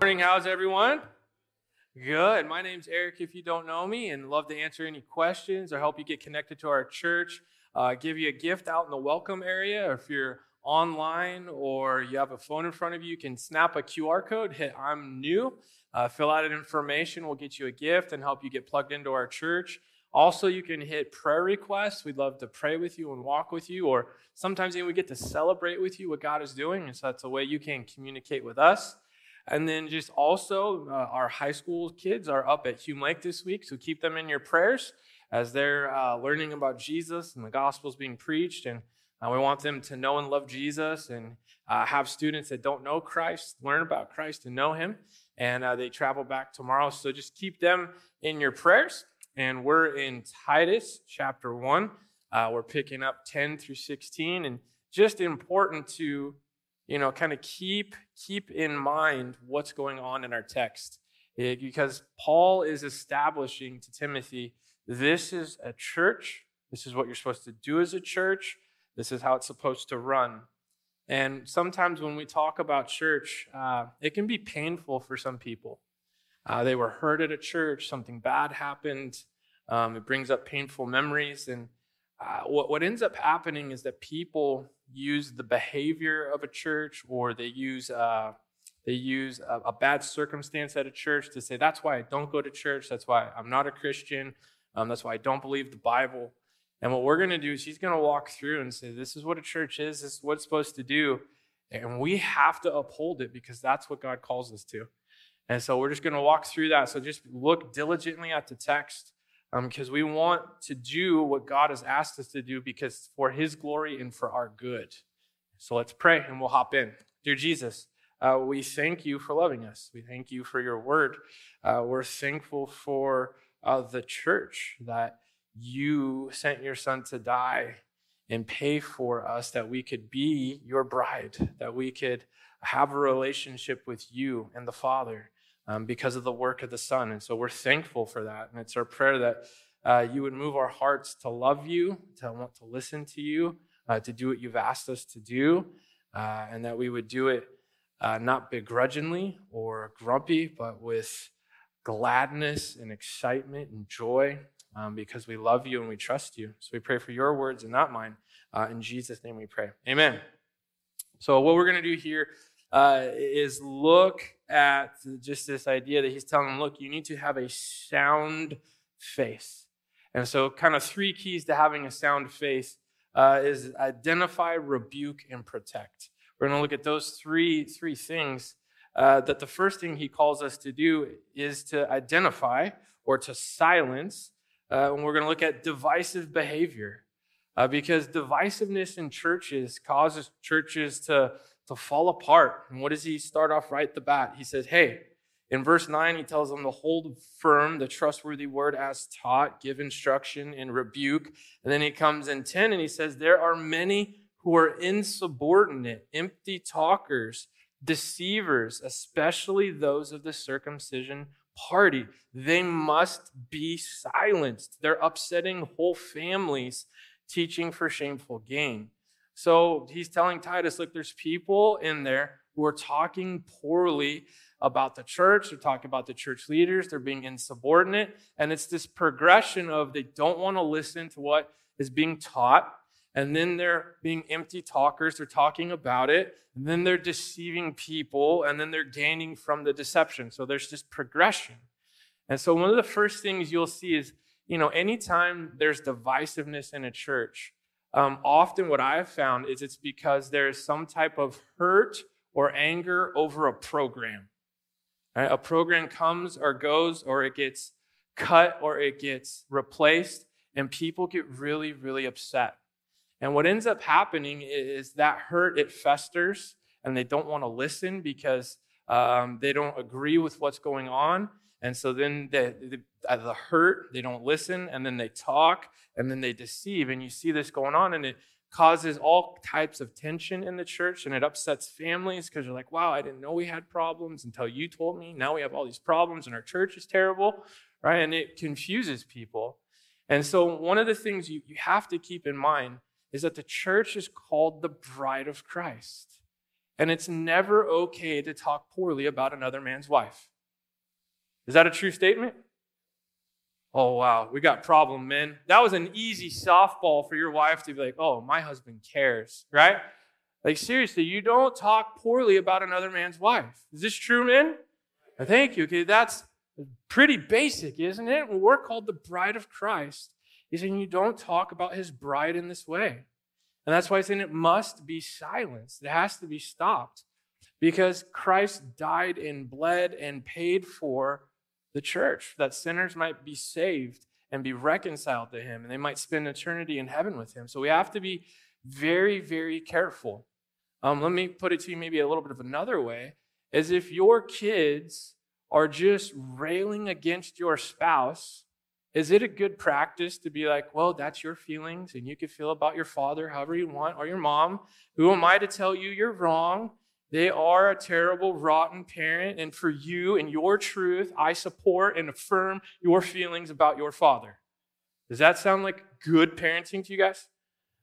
Morning, how's everyone? Good. My name's Eric, if you don't know me, and love to answer any questions or help you get connected to our church. Uh, give you a gift out in the welcome area. If you're online or you have a phone in front of you, you can snap a QR code, hit I'm new, uh, fill out an information. We'll get you a gift and help you get plugged into our church. Also, you can hit prayer requests. We'd love to pray with you and walk with you, or sometimes even we get to celebrate with you what God is doing. And so that's a way you can communicate with us. And then just also, uh, our high school kids are up at Hume Lake this week, so keep them in your prayers as they're uh, learning about Jesus and the gospel's being preached. And uh, we want them to know and love Jesus and uh, have students that don't know Christ learn about Christ and know Him. And uh, they travel back tomorrow, so just keep them in your prayers and we're in Titus chapter 1. Uh, we're picking up 10 through 16, and just important to, you know, kind of keep keep in mind what's going on in our text, eh, because Paul is establishing to Timothy, this is a church. This is what you're supposed to do as a church. This is how it's supposed to run. And sometimes when we talk about church, uh, it can be painful for some people. Uh, they were hurt at a church, something bad happened. Um, it brings up painful memories. And uh, what, what ends up happening is that people use the behavior of a church or they use, uh, they use a, a, bad circumstance at a church to say, that's why I don't go to church. That's why I'm not a Christian. Um, that's why I don't believe the Bible. And what we're going to do is he's going to walk through and say, this is what a church is. This is what it's supposed to do. And we have to uphold it because that's what God calls us to. And so we're just going to walk through that. So just look diligently at the text because um, we want to do what God has asked us to do because for His glory and for our good. So let's pray and we'll hop in. Dear Jesus, uh, we thank you for loving us. We thank you for your word. Uh, we're thankful for uh, the church that you sent your son to die and pay for us that we could be your bride, that we could have a relationship with you and the Father um, because of the work of the Son. And so we're thankful for that. And it's our prayer that uh, you would move our hearts to love you, to want to listen to you, uh, to do what you've asked us to do, uh, and that we would do it uh, not begrudgingly or grumpy, but with gladness and excitement and joy um, because we love you and we trust you. So we pray for your words and not mine. Uh, in Jesus' name we pray. Amen. So, what we're going to do here uh, is look at just this idea that he's telling them, look, you need to have a sound faith. And so, kind of three keys to having a sound faith uh, is identify, rebuke, and protect. We're going to look at those three three things. Uh, that the first thing he calls us to do is to identify or to silence. Uh, and we're going to look at divisive behavior uh, because divisiveness in churches causes churches to to fall apart. And what does he start off right at the bat? He says, Hey, in verse 9, he tells them to hold firm the trustworthy word as taught, give instruction and rebuke. And then he comes in 10 and he says, There are many who are insubordinate, empty talkers, deceivers, especially those of the circumcision party. They must be silenced. They're upsetting whole families, teaching for shameful gain. So he's telling Titus, look, there's people in there who are talking poorly about the church. They're talking about the church leaders. They're being insubordinate. And it's this progression of they don't want to listen to what is being taught. And then they're being empty talkers. They're talking about it. And then they're deceiving people. And then they're gaining from the deception. So there's this progression. And so one of the first things you'll see is, you know, anytime there's divisiveness in a church, um, often, what I have found is it's because there is some type of hurt or anger over a program. Right? A program comes or goes, or it gets cut or it gets replaced, and people get really, really upset. And what ends up happening is that hurt, it festers, and they don't want to listen because um, they don't agree with what's going on. And so then the, the, uh, the hurt, they don't listen, and then they talk, and then they deceive. And you see this going on, and it causes all types of tension in the church, and it upsets families because you're like, wow, I didn't know we had problems until you told me. Now we have all these problems, and our church is terrible, right? And it confuses people. And so, one of the things you, you have to keep in mind is that the church is called the bride of Christ. And it's never okay to talk poorly about another man's wife. Is that a true statement? Oh, wow, we got problem, men. That was an easy softball for your wife to be like, oh, my husband cares, right? Like, seriously, you don't talk poorly about another man's wife. Is this true, men? Thank you. Okay, that's pretty basic, isn't it? We're called the bride of Christ, he's saying you don't talk about his bride in this way. And that's why he's saying it must be silenced. It has to be stopped. Because Christ died and bled and paid for the church, that sinners might be saved and be reconciled to him, and they might spend eternity in heaven with him. So we have to be very, very careful. Um, let me put it to you maybe a little bit of another way as if your kids are just railing against your spouse, is it a good practice to be like, well, that's your feelings and you can feel about your father however you want or your mom? Who am I to tell you you're wrong? They are a terrible, rotten parent. And for you and your truth, I support and affirm your feelings about your father. Does that sound like good parenting to you guys?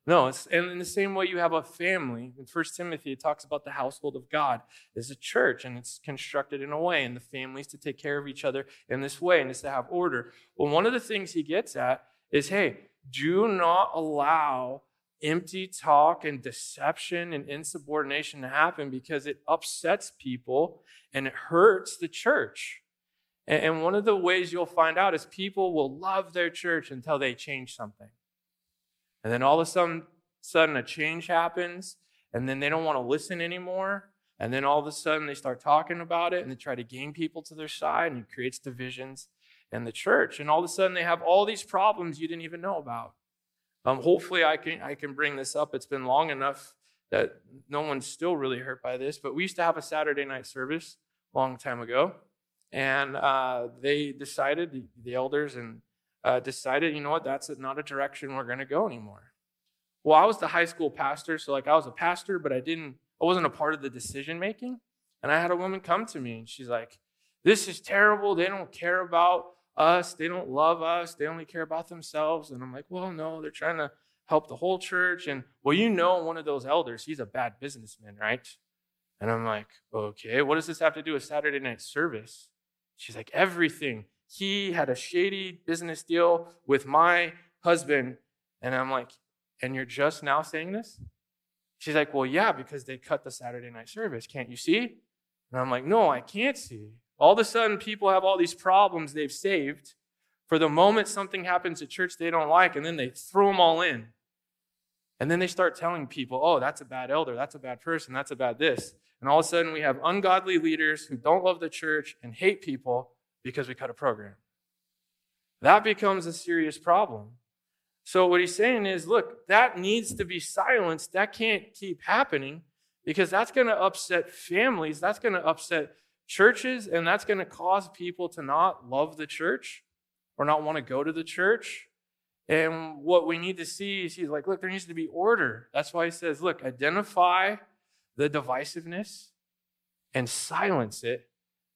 No, it's, and in the same way you have a family. In First Timothy, it talks about the household of God as a church, and it's constructed in a way, and the families to take care of each other in this way, and it's to have order. Well, one of the things he gets at is hey, do not allow empty talk and deception and insubordination to happen because it upsets people and it hurts the church. And one of the ways you'll find out is people will love their church until they change something. And then all of a sudden, sudden a change happens, and then they don't want to listen anymore. And then all of a sudden they start talking about it and they try to gain people to their side, and it creates divisions in the church. And all of a sudden they have all these problems you didn't even know about. Um, hopefully, I can, I can bring this up. It's been long enough that no one's still really hurt by this, but we used to have a Saturday night service a long time ago. And uh, they decided, the, elders and uh, decided, you know what, that's not a direction we're going to go anymore. Well, I was the high school pastor, so like I was a pastor, but I didn't, I wasn't a part of the decision making. And I had a woman come to me and she's like, this is terrible. They don't care about us. They don't love us. They only care about themselves. And I'm like, well, no, they're trying to help the whole church. And well, you know, one of those elders, he's a bad businessman, right? And I'm like, okay, what does this have to do with Saturday night service? She's like, everything. He had a shady business deal with my husband. And I'm like, and you're just now saying this? She's like, well, yeah, because they cut the Saturday night service. Can't you see? And I'm like, no, I can't see. All of a sudden, people have all these problems they've saved. For the moment something happens at church they don't like, and then they throw them all in. And then they start telling people, oh, that's a bad elder, that's a bad person, that's a bad this. And all of a sudden, we have ungodly leaders who don't love the church and hate people because we cut a program. That becomes a serious problem. So, what he's saying is look, that needs to be silenced. That can't keep happening because that's going to upset families. That's going to upset churches, and that's going to cause people to not love the church or not want to go to the church. And what we need to see is he's like, look, there needs to be order. That's why he says, look, identify the divisiveness and silence it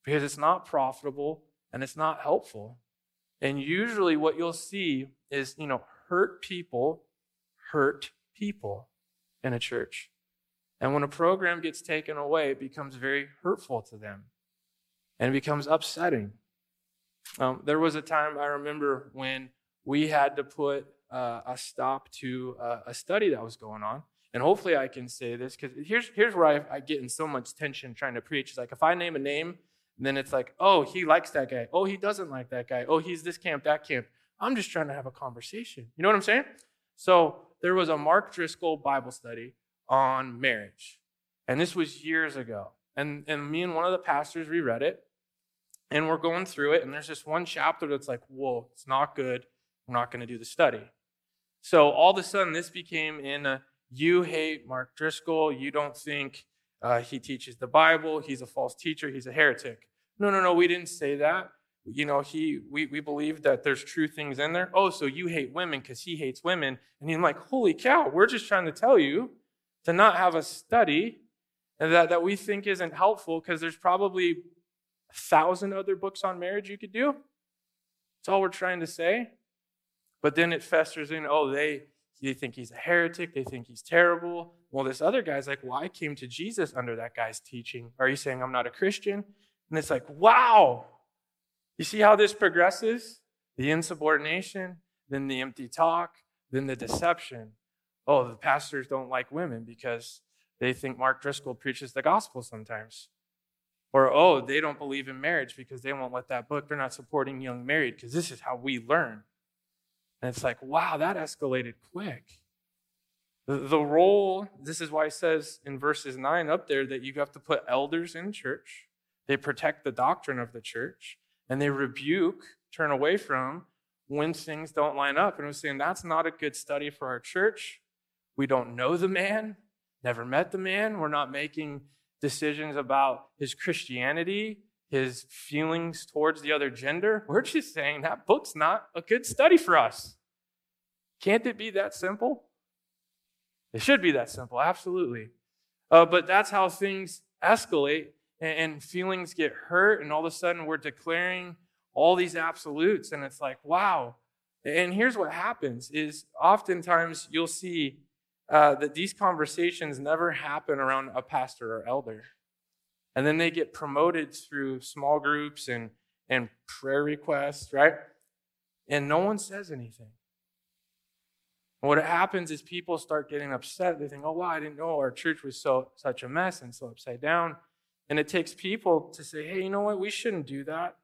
because it's not profitable and it's not helpful. And usually what you'll see is, you know, hurt people hurt people in a church. And when a program gets taken away, it becomes very hurtful to them and it becomes upsetting. Um, there was a time I remember when we had to put uh, a stop to uh, a study that was going on. And hopefully I can say this because here's, here's where I, I, get in so much tension trying to preach. It's like if I name a name, then it's like, oh, he likes that guy. Oh, he doesn't like that guy. Oh, he's this camp, that camp. I'm just trying to have a conversation. You know what I'm saying? So there was a Mark Driscoll Bible study on marriage. And this was years ago. And, and me and one of the pastors reread it and we're going through it, and there's just one chapter that's like, whoa, it's not good. We're not going to do the study. So all of a sudden, this became in a you hate Mark Driscoll. You don't think uh, he teaches the Bible. He's a false teacher. He's a heretic. No, no, no, we didn't say that. You know, he we, we believe that there's true things in there. Oh, so you hate women because he hates women. And he's like, holy cow, we're just trying to tell you to not have a study that, that we think isn't helpful because there's probably a thousand other books on marriage you could do. That's all we're trying to say. But then it festers in, oh, they They think he's a heretic. They think he's terrible. Well, this other guy's like, well, I came to Jesus under that guy's teaching. Are you saying I'm not a Christian? And it's like, wow. You see how this progresses? The insubordination, then the empty talk, then the deception. Oh, the pastors don't like women because they think Mark Driscoll preaches the gospel sometimes. Or, oh, they don't believe in marriage because they won't let that book. They're not supporting young married because this is how we learn. And it's like, wow, that escalated quick. The, the role, this is why it says in verses 9 up there that you have to put elders in church. They protect the doctrine of the church and they rebuke, turn away from when things don't line up. And I'm saying that's not a good study for our church. We don't know the man never met the man. We're not making decisions about his Christianity, his feelings towards the other gender. We're just saying that book's not a good study for us. Can't it be that simple? It should be that simple, absolutely. Uh, but that's how things escalate and, and feelings get hurt, and all of a sudden we're declaring all these absolutes, and it's like, wow. And here's what happens is oftentimes you'll see uh, that these conversations never happen around a pastor or elder. And then they get promoted through small groups and, and prayer requests, right? And no one says anything. And what happens is people start getting upset. They think, oh, wow, I didn't know our church was so such a mess and so upside down. And it takes people to say, hey, you know what? We shouldn't do that.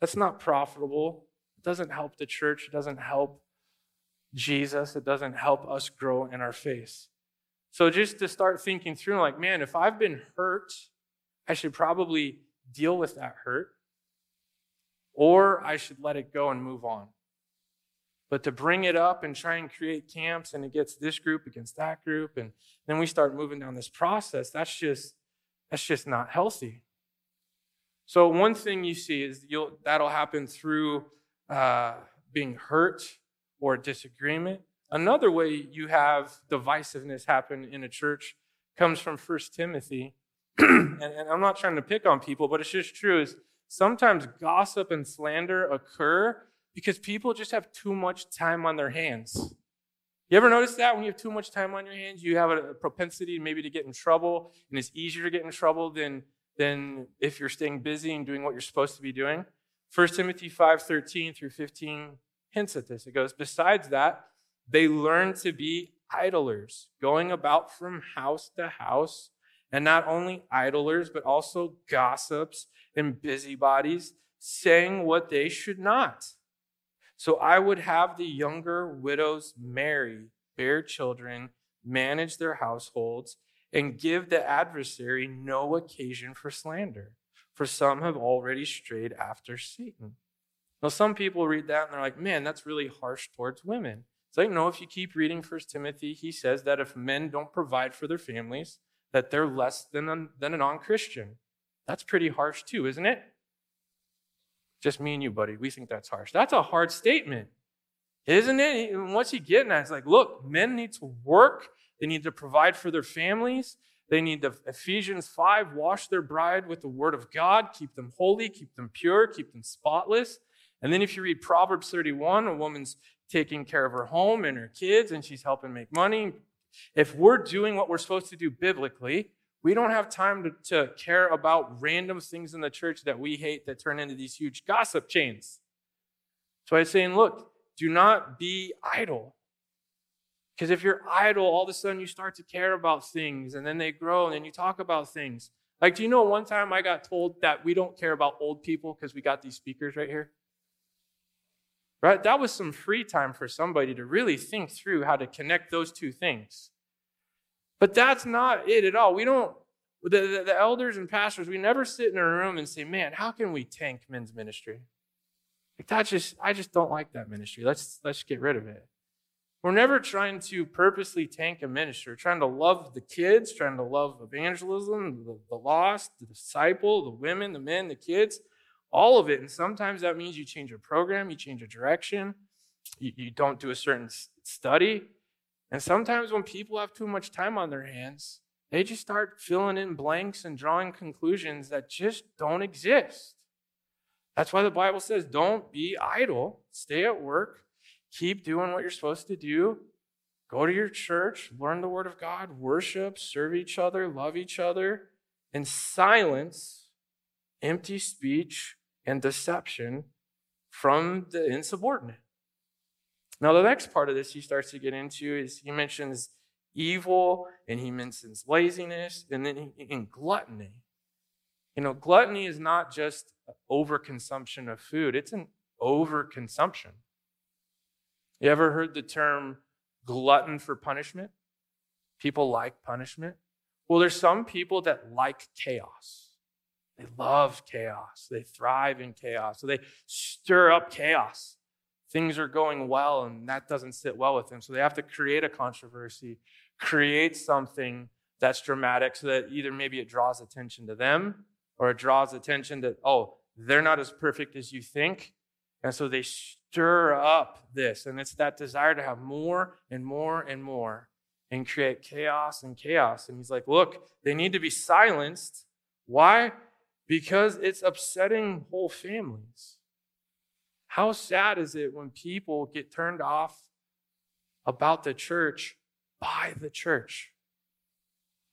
That's not profitable. It doesn't help the church. It doesn't help Jesus, it doesn't help us grow in our faith. So just to start thinking through, like, man, if I've been hurt, I should probably deal with that hurt, or I should let it go and move on. But to bring it up and try and create camps and it gets this group against that group, and then we start moving down this process, that's just that's just not healthy. So one thing you see is you'll that'll happen through uh, being hurt or disagreement. Another way you have divisiveness happen in a church comes from First Timothy. and, and I'm not trying to pick on people, but it's just true is sometimes gossip and slander occur because people just have too much time on their hands. You ever notice that when you have too much time on your hands, you have a propensity maybe to get in trouble, and it's easier to get in trouble than, than if you're staying busy and doing what you're supposed to be doing? 1 Timothy 5 13 through 15 hints at this. It goes, Besides that, they learn to be idlers, going about from house to house, and not only idlers, but also gossips and busybodies, saying what they should not. So I would have the younger widows marry, bear children, manage their households, and give the adversary no occasion for slander. For some have already strayed after Satan. Now, some people read that and they're like, man, that's really harsh towards women. It's like, no, if you keep reading First Timothy, he says that if men don't provide for their families, that they're less than a, than a non Christian. That's pretty harsh, too, isn't it? Just me and you, buddy. We think that's harsh. That's a hard statement, isn't it? What's he getting at? It's like, look, men need to work, they need to provide for their families. They need to, Ephesians 5, wash their bride with the word of God, keep them holy, keep them pure, keep them spotless. And then if you read Proverbs 31, a woman's taking care of her home and her kids and she's helping make money. If we're doing what we're supposed to do biblically, we don't have time to, to care about random things in the church that we hate that turn into these huge gossip chains. So I'm saying, look, do not be idle. Because if you're idle, all of a sudden you start to care about things and then they grow and then you talk about things. Like, do you know one time I got told that we don't care about old people because we got these speakers right here? Right? That was some free time for somebody to really think through how to connect those two things. But that's not it at all. We don't, the, the, the elders and pastors, we never sit in a room and say, man, how can we tank men's ministry? Like that just, I just don't like that ministry. Let's, let's get rid of it. We're never trying to purposely tank a ministry. We're trying to love the kids, trying to love evangelism, the, the lost, the disciple, the women, the men, the kids all of it. And sometimes that means you change a program, you change a direction, you, you don't do a certain study. And sometimes when people have too much time on their hands, they just start filling in blanks and drawing conclusions that just don't exist. That's why the Bible says don't be idle, stay at work, keep doing what you're supposed to do. Go to your church, learn the Word of God, worship, serve each other, love each other, and silence empty speech and deception from the insubordinate. Now, the next part of this he starts to get into is he mentions evil and he mentions laziness and then in gluttony. You know, gluttony is not just overconsumption of food, it's an overconsumption. You ever heard the term glutton for punishment? People like punishment. Well, there's some people that like chaos. They love chaos. They thrive in chaos. So they stir up chaos. Things are going well, and that doesn't sit well with them. So they have to create a controversy, create something that's dramatic so that either maybe it draws attention to them or it draws attention that, oh, they're not as perfect as you think. And so they stir up this. And it's that desire to have more and more and more and create chaos and chaos. And he's like, look, they need to be silenced. Why? Because it's upsetting whole families. How sad is it when people get turned off about the church by the church?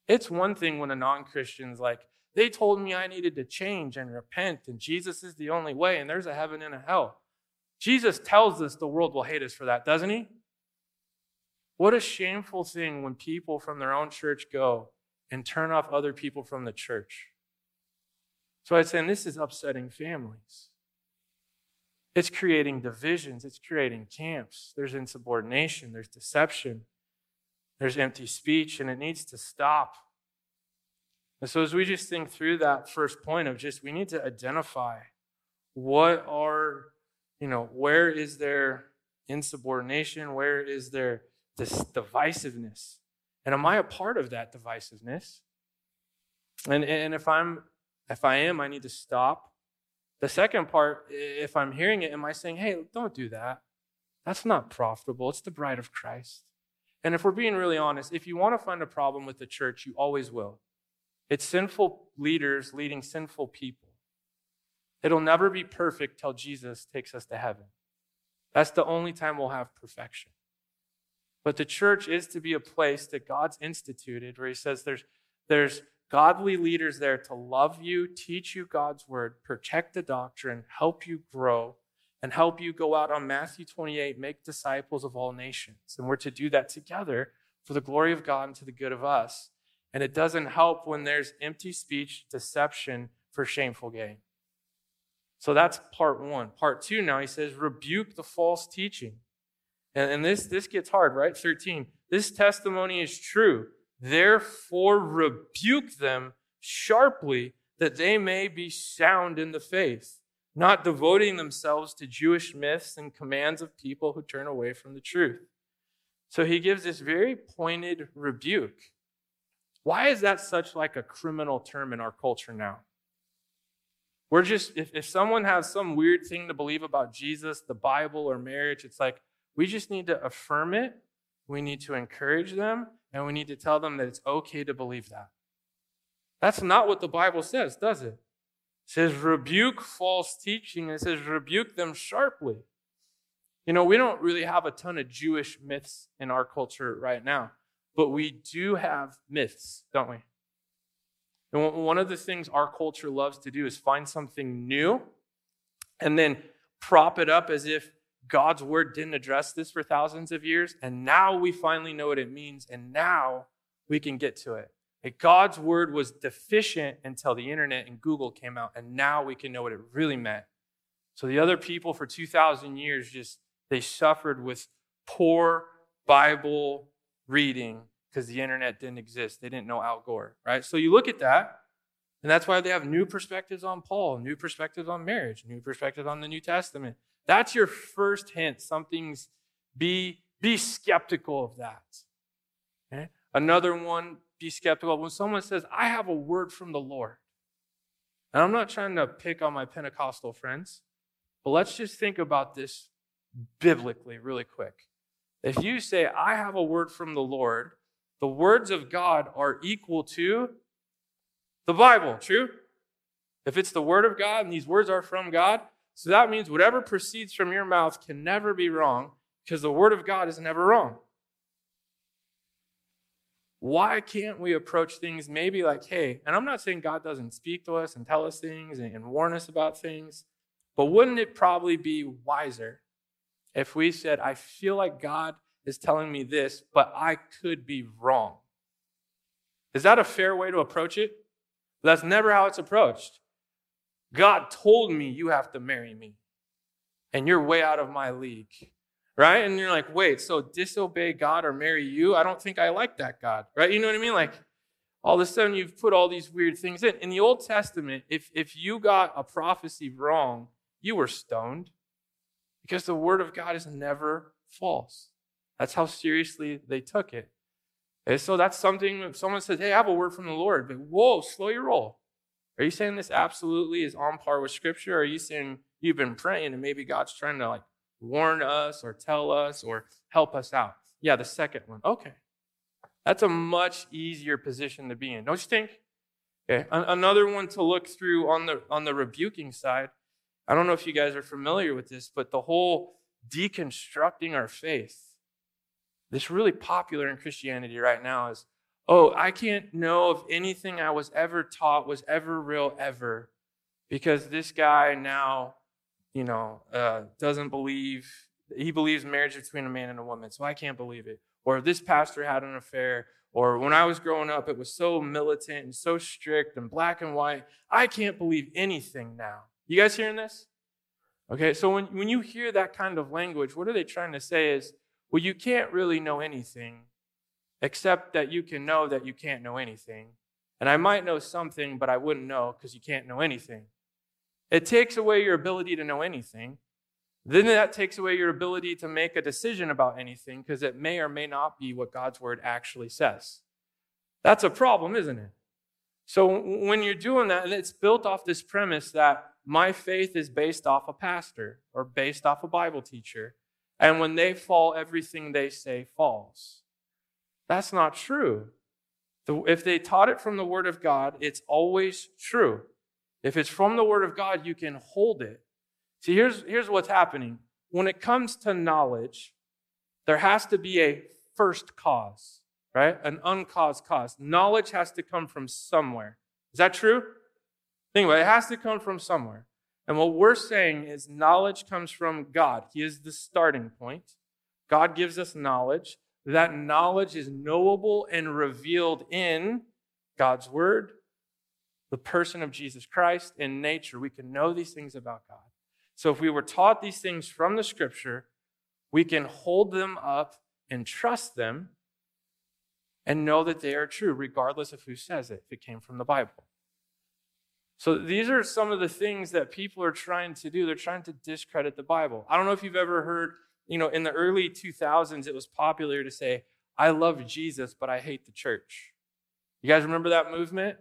It's one thing when a non Christian's like, they told me I needed to change and repent, and Jesus is the only way, and there's a heaven and a hell. Jesus tells us the world will hate us for that, doesn't he? What a shameful thing when people from their own church go and turn off other people from the church. So I'd say this is upsetting families. It's creating divisions, it's creating camps. There's insubordination, there's deception, there's empty speech, and it needs to stop. And so, as we just think through that first point of just we need to identify what are you know, where is there insubordination? Where is there this divisiveness? And am I a part of that divisiveness? And, and if I'm if I am, I need to stop. The second part, if I'm hearing it, am I saying, hey, don't do that? That's not profitable. It's the bride of Christ. And if we're being really honest, if you want to find a problem with the church, you always will. It's sinful leaders leading sinful people. It'll never be perfect till Jesus takes us to heaven. That's the only time we'll have perfection. But the church is to be a place that God's instituted where He says there's, there's godly leaders there to love you, teach you God's word, protect the doctrine, help you grow, and help you go out on Matthew 28, make disciples of all nations. And we're to do that together for the glory of God and to the good of us. And it doesn't help when there's empty speech, deception for shameful gain. So that's part one. Part two now, he says, rebuke the false teaching. And, and this, this gets hard, right? 13. This testimony is true. Therefore, rebuke them sharply that they may be sound in the faith, not devoting themselves to Jewish myths and commands of people who turn away from the truth. So he gives this very pointed rebuke. Why is that such like a criminal term in our culture now? We're just, if, if someone has some weird thing to believe about Jesus, the Bible, or marriage, it's like we just need to affirm it. We need to encourage them, and we need to tell them that it's okay to believe that. That's not what the Bible says, does it? It says rebuke false teaching, it says rebuke them sharply. You know, we don't really have a ton of Jewish myths in our culture right now, but we do have myths, don't we? And one of the things our culture loves to do is find something new and then prop it up as if God's word didn't address this for thousands of years. And now we finally know what it means. And now we can get to it. God's word was deficient until the internet and Google came out. And now we can know what it really meant. So the other people for 2,000 years just, they suffered with poor Bible reading because the internet didn't exist. They didn't know Al Gore, right? So you look at that, and that's why they have new perspectives on Paul, new perspectives on marriage, new perspectives on the New Testament. That's your first hint. Something's be be skeptical of that. Okay? Another one, be skeptical when someone says, "I have a word from the Lord." And I'm not trying to pick on my Pentecostal friends, but let's just think about this biblically really quick. If you say, I have a word from the Lord, the words of God are equal to the Bible. True? If it's the word of God and these words are from God, so that means whatever proceeds from your mouth can never be wrong because the word of God is never wrong. why can't we approach things maybe like, hey, and I'm not saying God doesn't speak to us and tell us things and, warn us about things, but wouldn't it probably be wiser if we said, I feel like God is telling me this, but I could be wrong? Is that a fair way to approach it? That's never how it's approached. God told me you have to marry me, and you're way out of my league right? And you're like, wait, so disobey God or marry you? I don't think I like that God, right? You know what I mean? Like, all of a sudden you've put all these weird things in. In the Old Testament, if, if you got a prophecy wrong, you were stoned because the word of God is never false. That's how seriously they took it. And so that's something, if someone says, hey, I have a word from the Lord, but whoa, slow your roll. Are you saying this absolutely is on par with Scripture? Or are you saying you've been praying and maybe God's trying to like warn us or tell us or help us out. Yeah, the second one. Okay. That's a much easier position to be in, don't you think? Okay. Another one to look through on the on the rebuking side. I don't know if you guys are familiar with this, but the whole deconstructing our faith. This really popular in Christianity right now is, oh, I can't know if anything I was ever taught was ever real ever because this guy now you know, uh, doesn't believe, he believes marriage between a man and a woman, so I can't believe it. Or this pastor had an affair, or when I was growing up, it was so militant and so strict and black and white. I can't believe anything now. You guys hearing this? Okay, so when, when you hear that kind of language, what are they trying to say is, well, you can't really know anything except that you can know that you can't know anything. And I might know something, but I wouldn't know because you can't know anything. It takes away your ability to know anything. Then that takes away your ability to make a decision about anything because it may or may not be what God's word actually says. That's a problem, isn't it? So when you're doing that, and it's built off this premise that my faith is based off a pastor or based off a Bible teacher, and when they fall, everything they say falls. That's not true. If they taught it from the Word of God, it's always true. If it's from the Word of God, you can hold it. See, here's, here's what's happening. When it comes to knowledge, there has to be a first cause, right? An uncaused cause. Knowledge has to come from somewhere. Is that true? Anyway, it has to come from somewhere. And what we're saying is knowledge comes from God. He is the starting point. God gives us knowledge. That knowledge is knowable and revealed in God's word, the person of Jesus Christ in nature, we can know these things about God. So if we were taught these things from the scripture, we can hold them up and trust them and know that they are true, regardless of who says it, if it came from the Bible. So these are some of the things that people are trying to do. They're trying to discredit the Bible. I don't know if you've ever heard, you know, in the early 2000s, it was popular to say, I love Jesus, but I hate the church. You guys remember that movement?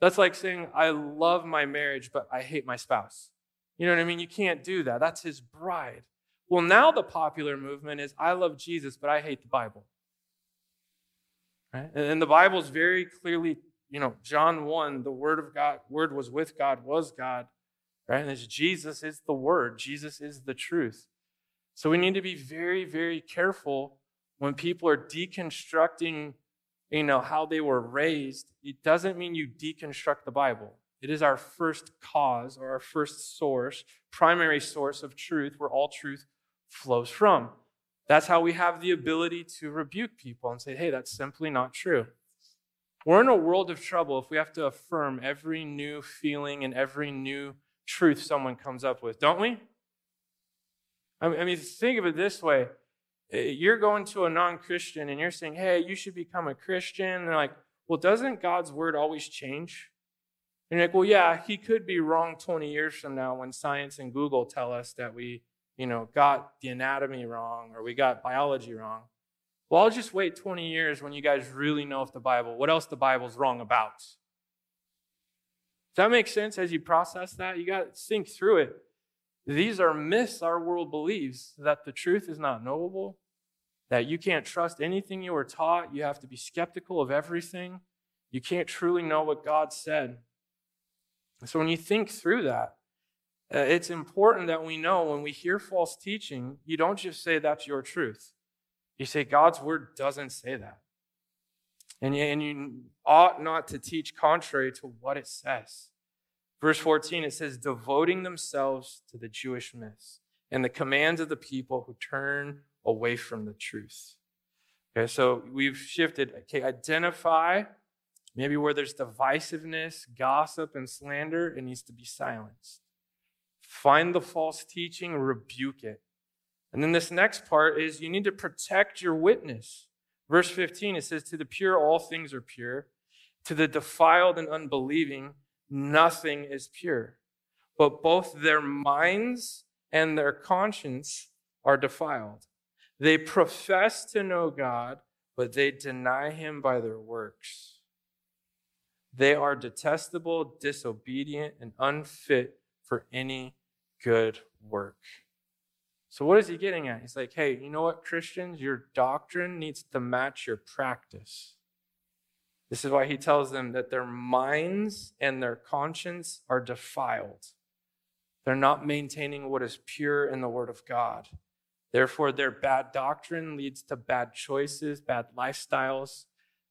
That's like saying, I love my marriage, but I hate my spouse. You know what I mean? You can't do that. That's his bride. Well, now the popular movement is, I love Jesus, but I hate the Bible. Right? And the Bible is very clearly, you know, John 1, the word of God, word was with God, was God. Right? And it's Jesus is the word. Jesus is the truth. So we need to be very, very careful when people are deconstructing you know, how they were raised, it doesn't mean you deconstruct the Bible. It is our first cause or our first source, primary source of truth where all truth flows from. That's how we have the ability to rebuke people and say, hey, that's simply not true. We're in a world of trouble if we have to affirm every new feeling and every new truth someone comes up with, don't we? I mean, think of it this way Eh, you're going to a non Christian and you're saying, hey, you should become a Christian. And they're like, well, doesn't God's word always change? And you're like, well, yeah, he could be wrong 20 years from now when science and Google tell us that we, you know, got the anatomy wrong or we got biology wrong. Well, I'll just wait 20 years when you guys really know if the Bible, what else the Bible's wrong about. Does that make sense as you process that? You got to think through it. These are myths our world believes that the truth is not knowable, that you can't trust anything you were taught, you have to be skeptical of everything, you can't truly know what God said. So when you think through that, uh, it's important that we know when we hear false teaching, you don't just say that's your truth. You say God's word doesn't say that. And you, and you ought not to teach contrary to what it says. Verse 14, it says, devoting themselves to the Jewish myths and the commands of the people who turn away from the truth. Okay, so we've shifted. Okay, identify maybe where there's divisiveness, gossip, and slander, it needs to be silenced. Find the false teaching, rebuke it. And then this next part is you need to protect your witness. Verse 15, it says, To the pure, all things are pure. To the defiled and unbelieving, nothing is pure. But both their minds and their conscience are defiled. They profess to know God, but they deny him by their works. They are detestable, disobedient, and unfit for any good work. So, what is he getting at? He's like, hey, you know what, Christians? Your doctrine needs to match your practice. This is why he tells them that their minds and their conscience are defiled. They're not maintaining what is pure in the Word of God. Therefore, their bad doctrine leads to bad choices, bad lifestyles.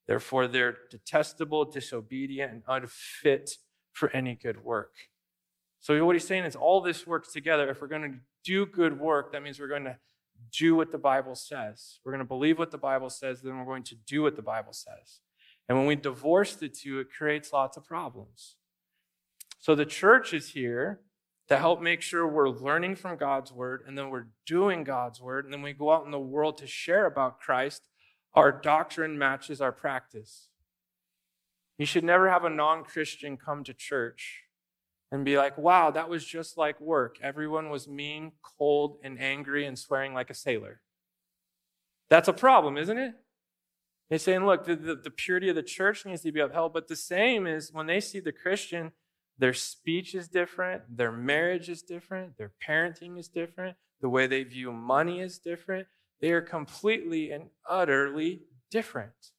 Therefore, they're detestable, disobedient, and unfit for any good work. So, what he's saying is all this works together. If we're going to do good work, that means we're going to do what the Bible says. We're going to believe what the Bible says, then we're going to do what the Bible says. And when we divorce the two, it creates lots of problems. So the church is here to help make sure we're learning from God's word and then we're doing God's word. And then we go out in the world to share about Christ. Our doctrine matches our practice. You should never have a non Christian come to church and be like, wow, that was just like work. Everyone was mean, cold, and angry and swearing like a sailor. That's a problem, isn't it? They're saying, look, the, the, the, purity of the church needs to be upheld. But the same is when they see the Christian, their speech is different, their marriage is different, their parenting is different, the way they view money is different. They are completely and utterly different.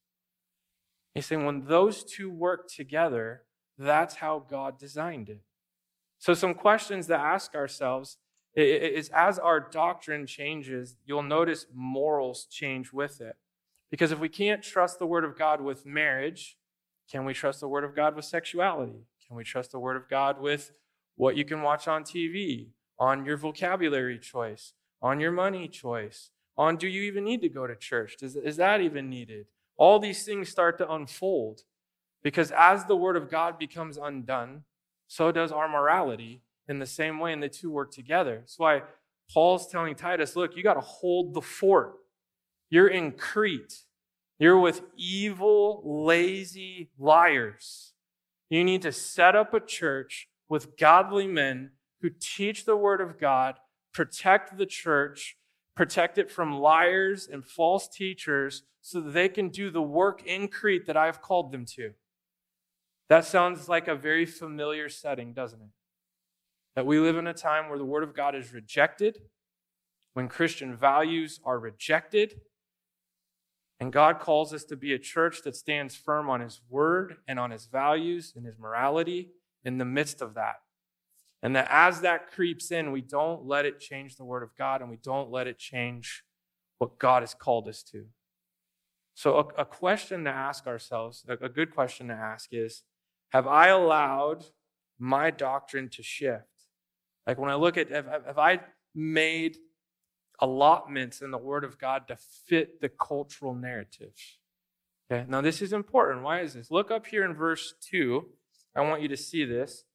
He's saying when those two work together, that's how God designed it. So, some questions to ask ourselves is as our doctrine changes, you'll notice morals change with it. Because if we can't trust the Word of God with marriage, can we trust the Word of God with sexuality? Can we trust the Word of God with what you can watch on TV, on your vocabulary choice, on your money choice, on do you even need to go to church? Does, is that even needed? All these things start to unfold because as the Word of God becomes undone, so does our morality in the same way, and the two work together. That's why Paul's telling Titus, look, you got to hold the fort. You're in Crete. You're with evil, lazy liars. You need to set up a church with godly men who teach the word of God, protect the church, protect it from liars and false teachers so that they can do the work in Crete that I've called them to. That sounds like a very familiar setting, doesn't it? That we live in a time where the Word of God is rejected, when Christian values are rejected, and God calls us to be a church that stands firm on His Word and on His values and His morality in the midst of that. And that as that creeps in, we don't let it change the Word of God and we don't let it change what God has called us to. So, a, a question to ask ourselves, a, a good question to ask is have I allowed my doctrine to shift? Like when I look at, have, have I made allotments in the Word of God to fit the cultural narrative? Okay, now this is important. Why is this? Look up here in verse 2. I want you to see this.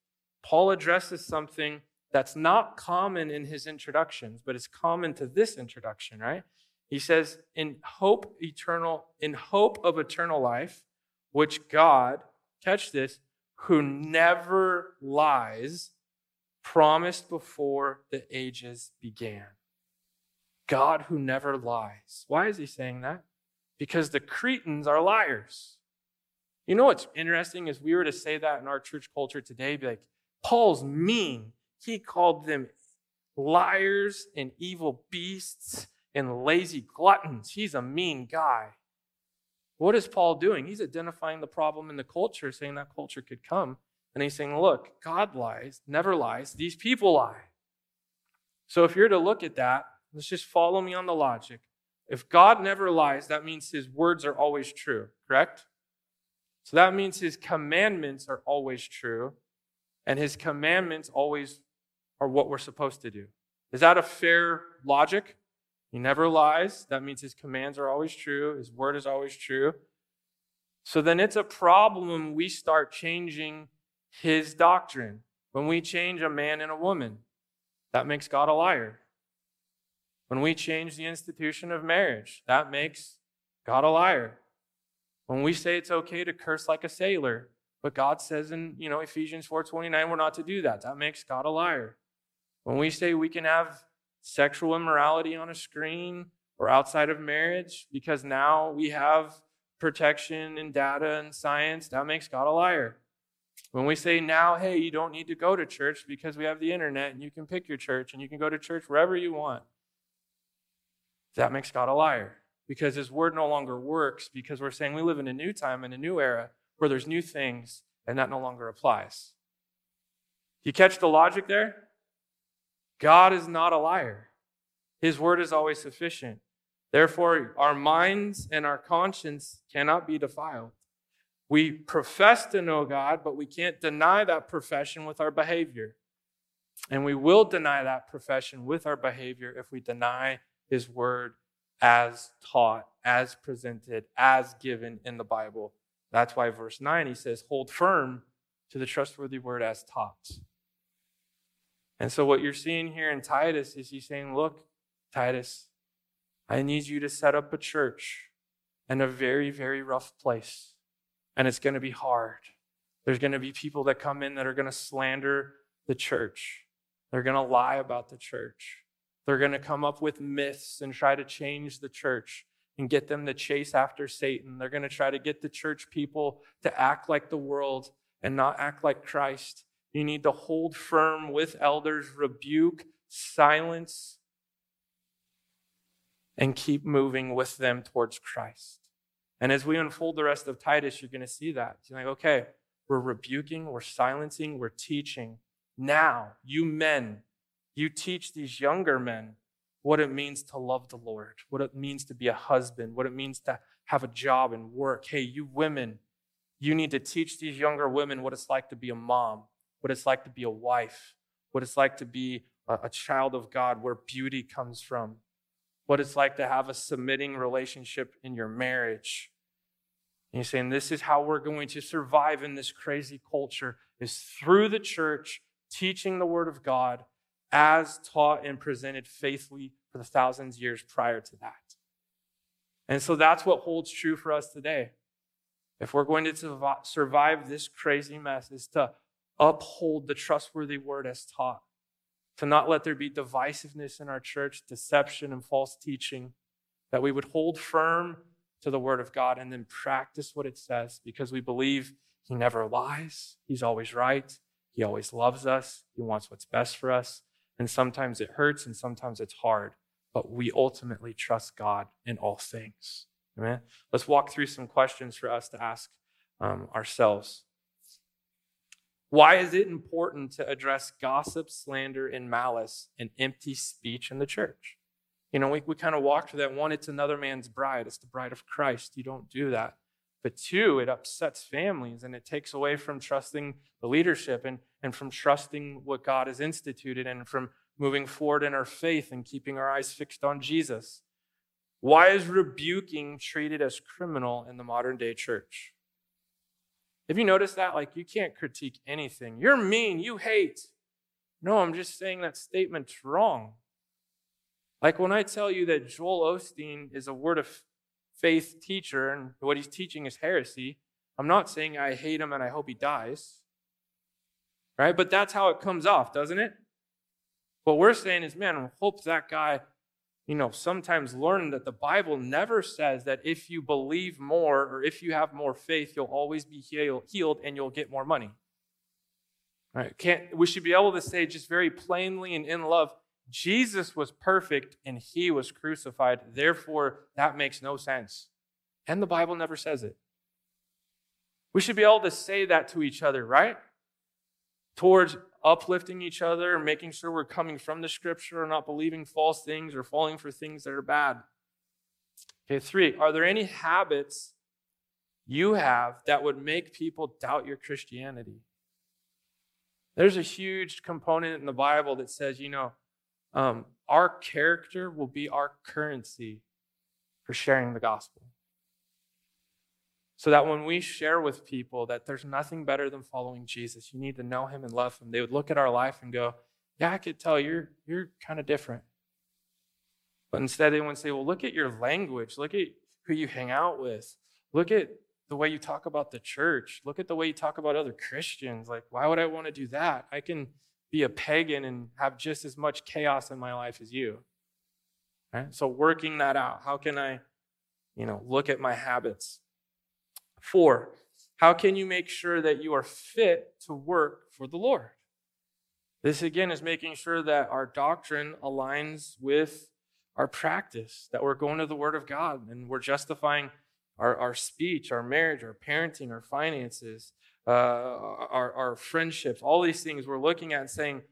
Paul addresses something that's not common in his introductions, but it's common to this introduction, right? He says, in hope eternal, in hope of eternal life, which God, catch this, who never lies, promised before the ages began. God who never lies. Why is he saying that? Because the Cretans are liars. You know what's interesting is we were to say that in our church culture today, be like, Paul's mean. He called them liars and evil beasts and lazy gluttons. He's a mean guy. What is Paul doing? He's identifying the problem in the culture, saying that culture could come. And he's saying, look, God lies, never lies. These people lie. So if you're to look at that, let's just follow me on the logic. If God never lies, that means his words are always true, correct? So that means his commandments are always true, and his commandments always are what we're supposed to do. Is that a fair logic? He never lies. That means his commands are always true, his word is always true. So then it's a problem when we start changing his doctrine. When we change a man and a woman, that makes God a liar. When we change the institution of marriage, that makes God a liar. When we say it's okay to curse like a sailor, but God says in, you know, Ephesians 4:29 we're not to do that. That makes God a liar. When we say we can have sexual immorality on a screen or outside of marriage because now we have protection and data and science, that makes God a liar. When we say now, hey, you don't need to go to church because we have the internet and you can pick your church and you can go to church wherever you want, that makes God a liar because his word no longer works because we're saying we live in a new time and a new era where there's new things and that no longer applies. You catch the logic there? God is not a liar. His word is always sufficient. Therefore, our minds and our conscience cannot be defiled. We profess to know God, but we can't deny that profession with our behavior. And we will deny that profession with our behavior if we deny His word as taught, as presented, as given in the Bible. That's why verse 9 he says, Hold firm to the trustworthy word as taught. And so, what you're seeing here in Titus is he's saying, Look, Titus, I need you to set up a church in a very, very rough place. And it's going to be hard. There's going to be people that come in that are going to slander the church, they're going to lie about the church. They're going to come up with myths and try to change the church and get them to chase after Satan. They're going to try to get the church people to act like the world and not act like Christ. You need to hold firm with elders, rebuke, silence, and keep moving with them towards Christ. And as we unfold the rest of Titus, you're going to see that. You're like, okay, we're rebuking, we're silencing, we're teaching. Now, you men, you teach these younger men what it means to love the Lord, what it means to be a husband, what it means to have a job and work. Hey, you women, you need to teach these younger women what it's like to be a mom, what it's like to be a wife, what it's like to be a, child of God, where beauty comes from, what it's like to have a submitting relationship in your marriage. And he's saying this is how we're going to survive in this crazy culture is through the church teaching the word of God as taught and presented faithfully for the thousands years prior to that. And so that's what holds true for us today. If we're going to survive this crazy mess, is to uphold the trustworthy word as taught, to not let there be divisiveness in our church, deception and false teaching, that we would hold firm to the word of God and then practice what it says because we believe he never lies, he's always right, he always loves us, he wants what's best for us. And sometimes it hurts and sometimes it's hard, but we ultimately trust God in all things. Amen. Let's walk through some questions for us to ask um, ourselves. Why is it important to address gossip, slander, and malice and empty speech in the church? You know, we, we kind of walked through that. One, it's another man's bride, it's the bride of Christ. You don't do that. But two, it upsets families and it takes away from trusting the leadership and, and from trusting what God has instituted and from moving forward in our faith and keeping our eyes fixed on Jesus. Why is rebuking treated as criminal in the modern day church? Have you noticed that? Like, you can't critique anything. You're mean, you hate. No, I'm just saying that statement's wrong. Like when I tell you that Joel Osteen is a word of faith teacher and what he's teaching is heresy, I'm not saying I hate him and I hope he dies. Right? But that's how it comes off, doesn't it? What we're saying is, man, I hope that guy, you know, sometimes learn that the Bible never says that if you believe more or if you have more faith, you'll always be healed and you'll get more money. Right? Can't, we should be able to say just very plainly and in love, Jesus was perfect and he was crucified. Therefore, that makes no sense. And the Bible never says it. We should be able to say that to each other, right? Towards uplifting each other, making sure we're coming from the scripture and not believing false things or falling for things that are bad. Okay, three, are there any habits you have that would make people doubt your Christianity? There's a huge component in the Bible that says, you know, um, our character will be our currency for sharing the gospel. So that when we share with people that there's nothing better than following Jesus, you need to know him and love him, they would look at our life and go, Yeah, I could tell you're, you're kind of different. But instead, they would say, Well, look at your language, look at who you hang out with, look at the way you talk about the church. Look at the way you talk about other Christians. Like, why would I want to do that? I can be a pagan and have just as much chaos in my life as you. Right? So, working that out, how can I, you know, look at my habits? Four, how can you make sure that you are fit to work for the Lord? This again is making sure that our doctrine aligns with our practice, that we're going to the Word of God and we're justifying our, our speech, our marriage, our parenting, our finances, uh, our, our friendships, all these things we're looking at and saying,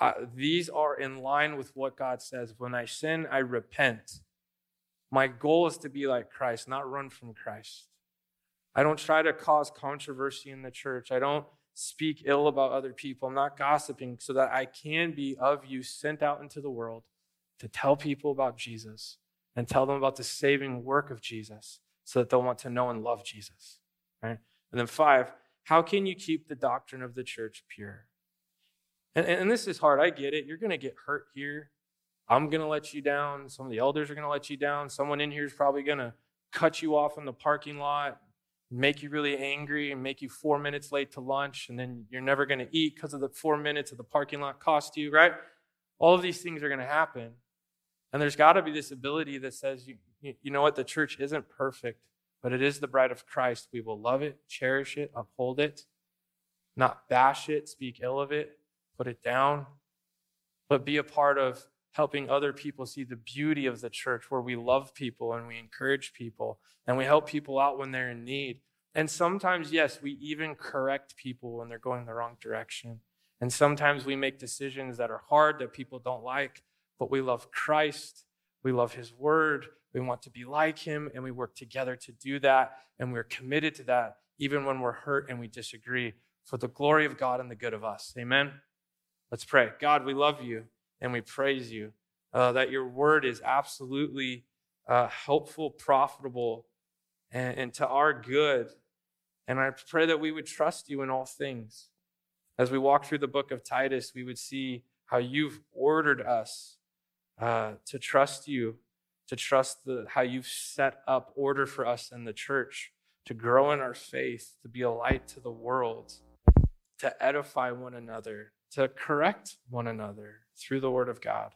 uh, these are in line with what God says. When I sin, I repent. My goal is to be like Christ, not run from Christ. I don't try to cause controversy in the church. I don't speak ill about other people. I'm not gossiping so that I can be of you sent out into the world to tell people about Jesus and tell them about the saving work of Jesus so that they'll want to know and love Jesus. Right? And then five, how can you keep the doctrine of the church pure? And, and this is hard. I get it. You're going to get hurt here. I'm going to let you down. Some of the elders are going to let you down. Someone in here is probably going to cut you off in the parking lot, make you really angry, and make you four minutes late to lunch. And then you're never going to eat because of the four minutes of the parking lot cost you, right? All of these things are going to happen. And there's got to be this ability that says, you, you know what? The church isn't perfect, but it is the bride of Christ. We will love it, cherish it, uphold it, not bash it, speak ill of it, put it down, but be a part of helping other people see the beauty of the church where we love people and we encourage people and we help people out when they're in need. And sometimes, yes, we even correct people when they're going the wrong direction. And sometimes we make decisions that are hard that people don't like, but we love Christ, we love his word, we want to be like him, and we work together to do that. And we're committed to that, even when we're hurt and we disagree, for the glory of God and the good of us. Amen. Let's pray. God, we love you and we praise you uh, that your word is absolutely uh, helpful, profitable, and, and to our good. And I pray that we would trust you in all things. As we walk through the book of Titus, we would see how you've ordered us uh, to trust you to trust the, how you've set up order for us in the church, to grow in our faith, to be a light to the world, to edify one another, to correct one another through the word of God.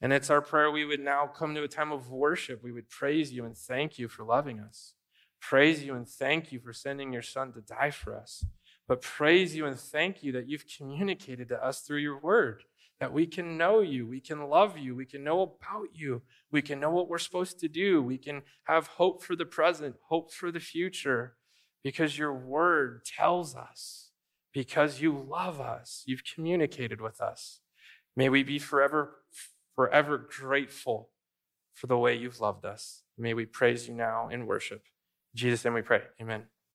And it's our prayer we would now come to a time of worship. We would praise you and thank you for loving us. Praise you and thank you for sending your son to die for us. But praise you and thank you that you've communicated to us through your word that we can know you, we can love you, we can know about you, we can know what we're supposed to do, we can have hope for the present, hope for the future, because your word tells us, because you love us, you've communicated with us. May we be forever, forever grateful for the way you've loved us. May we praise you now in worship. In Jesus' name we pray. Amen.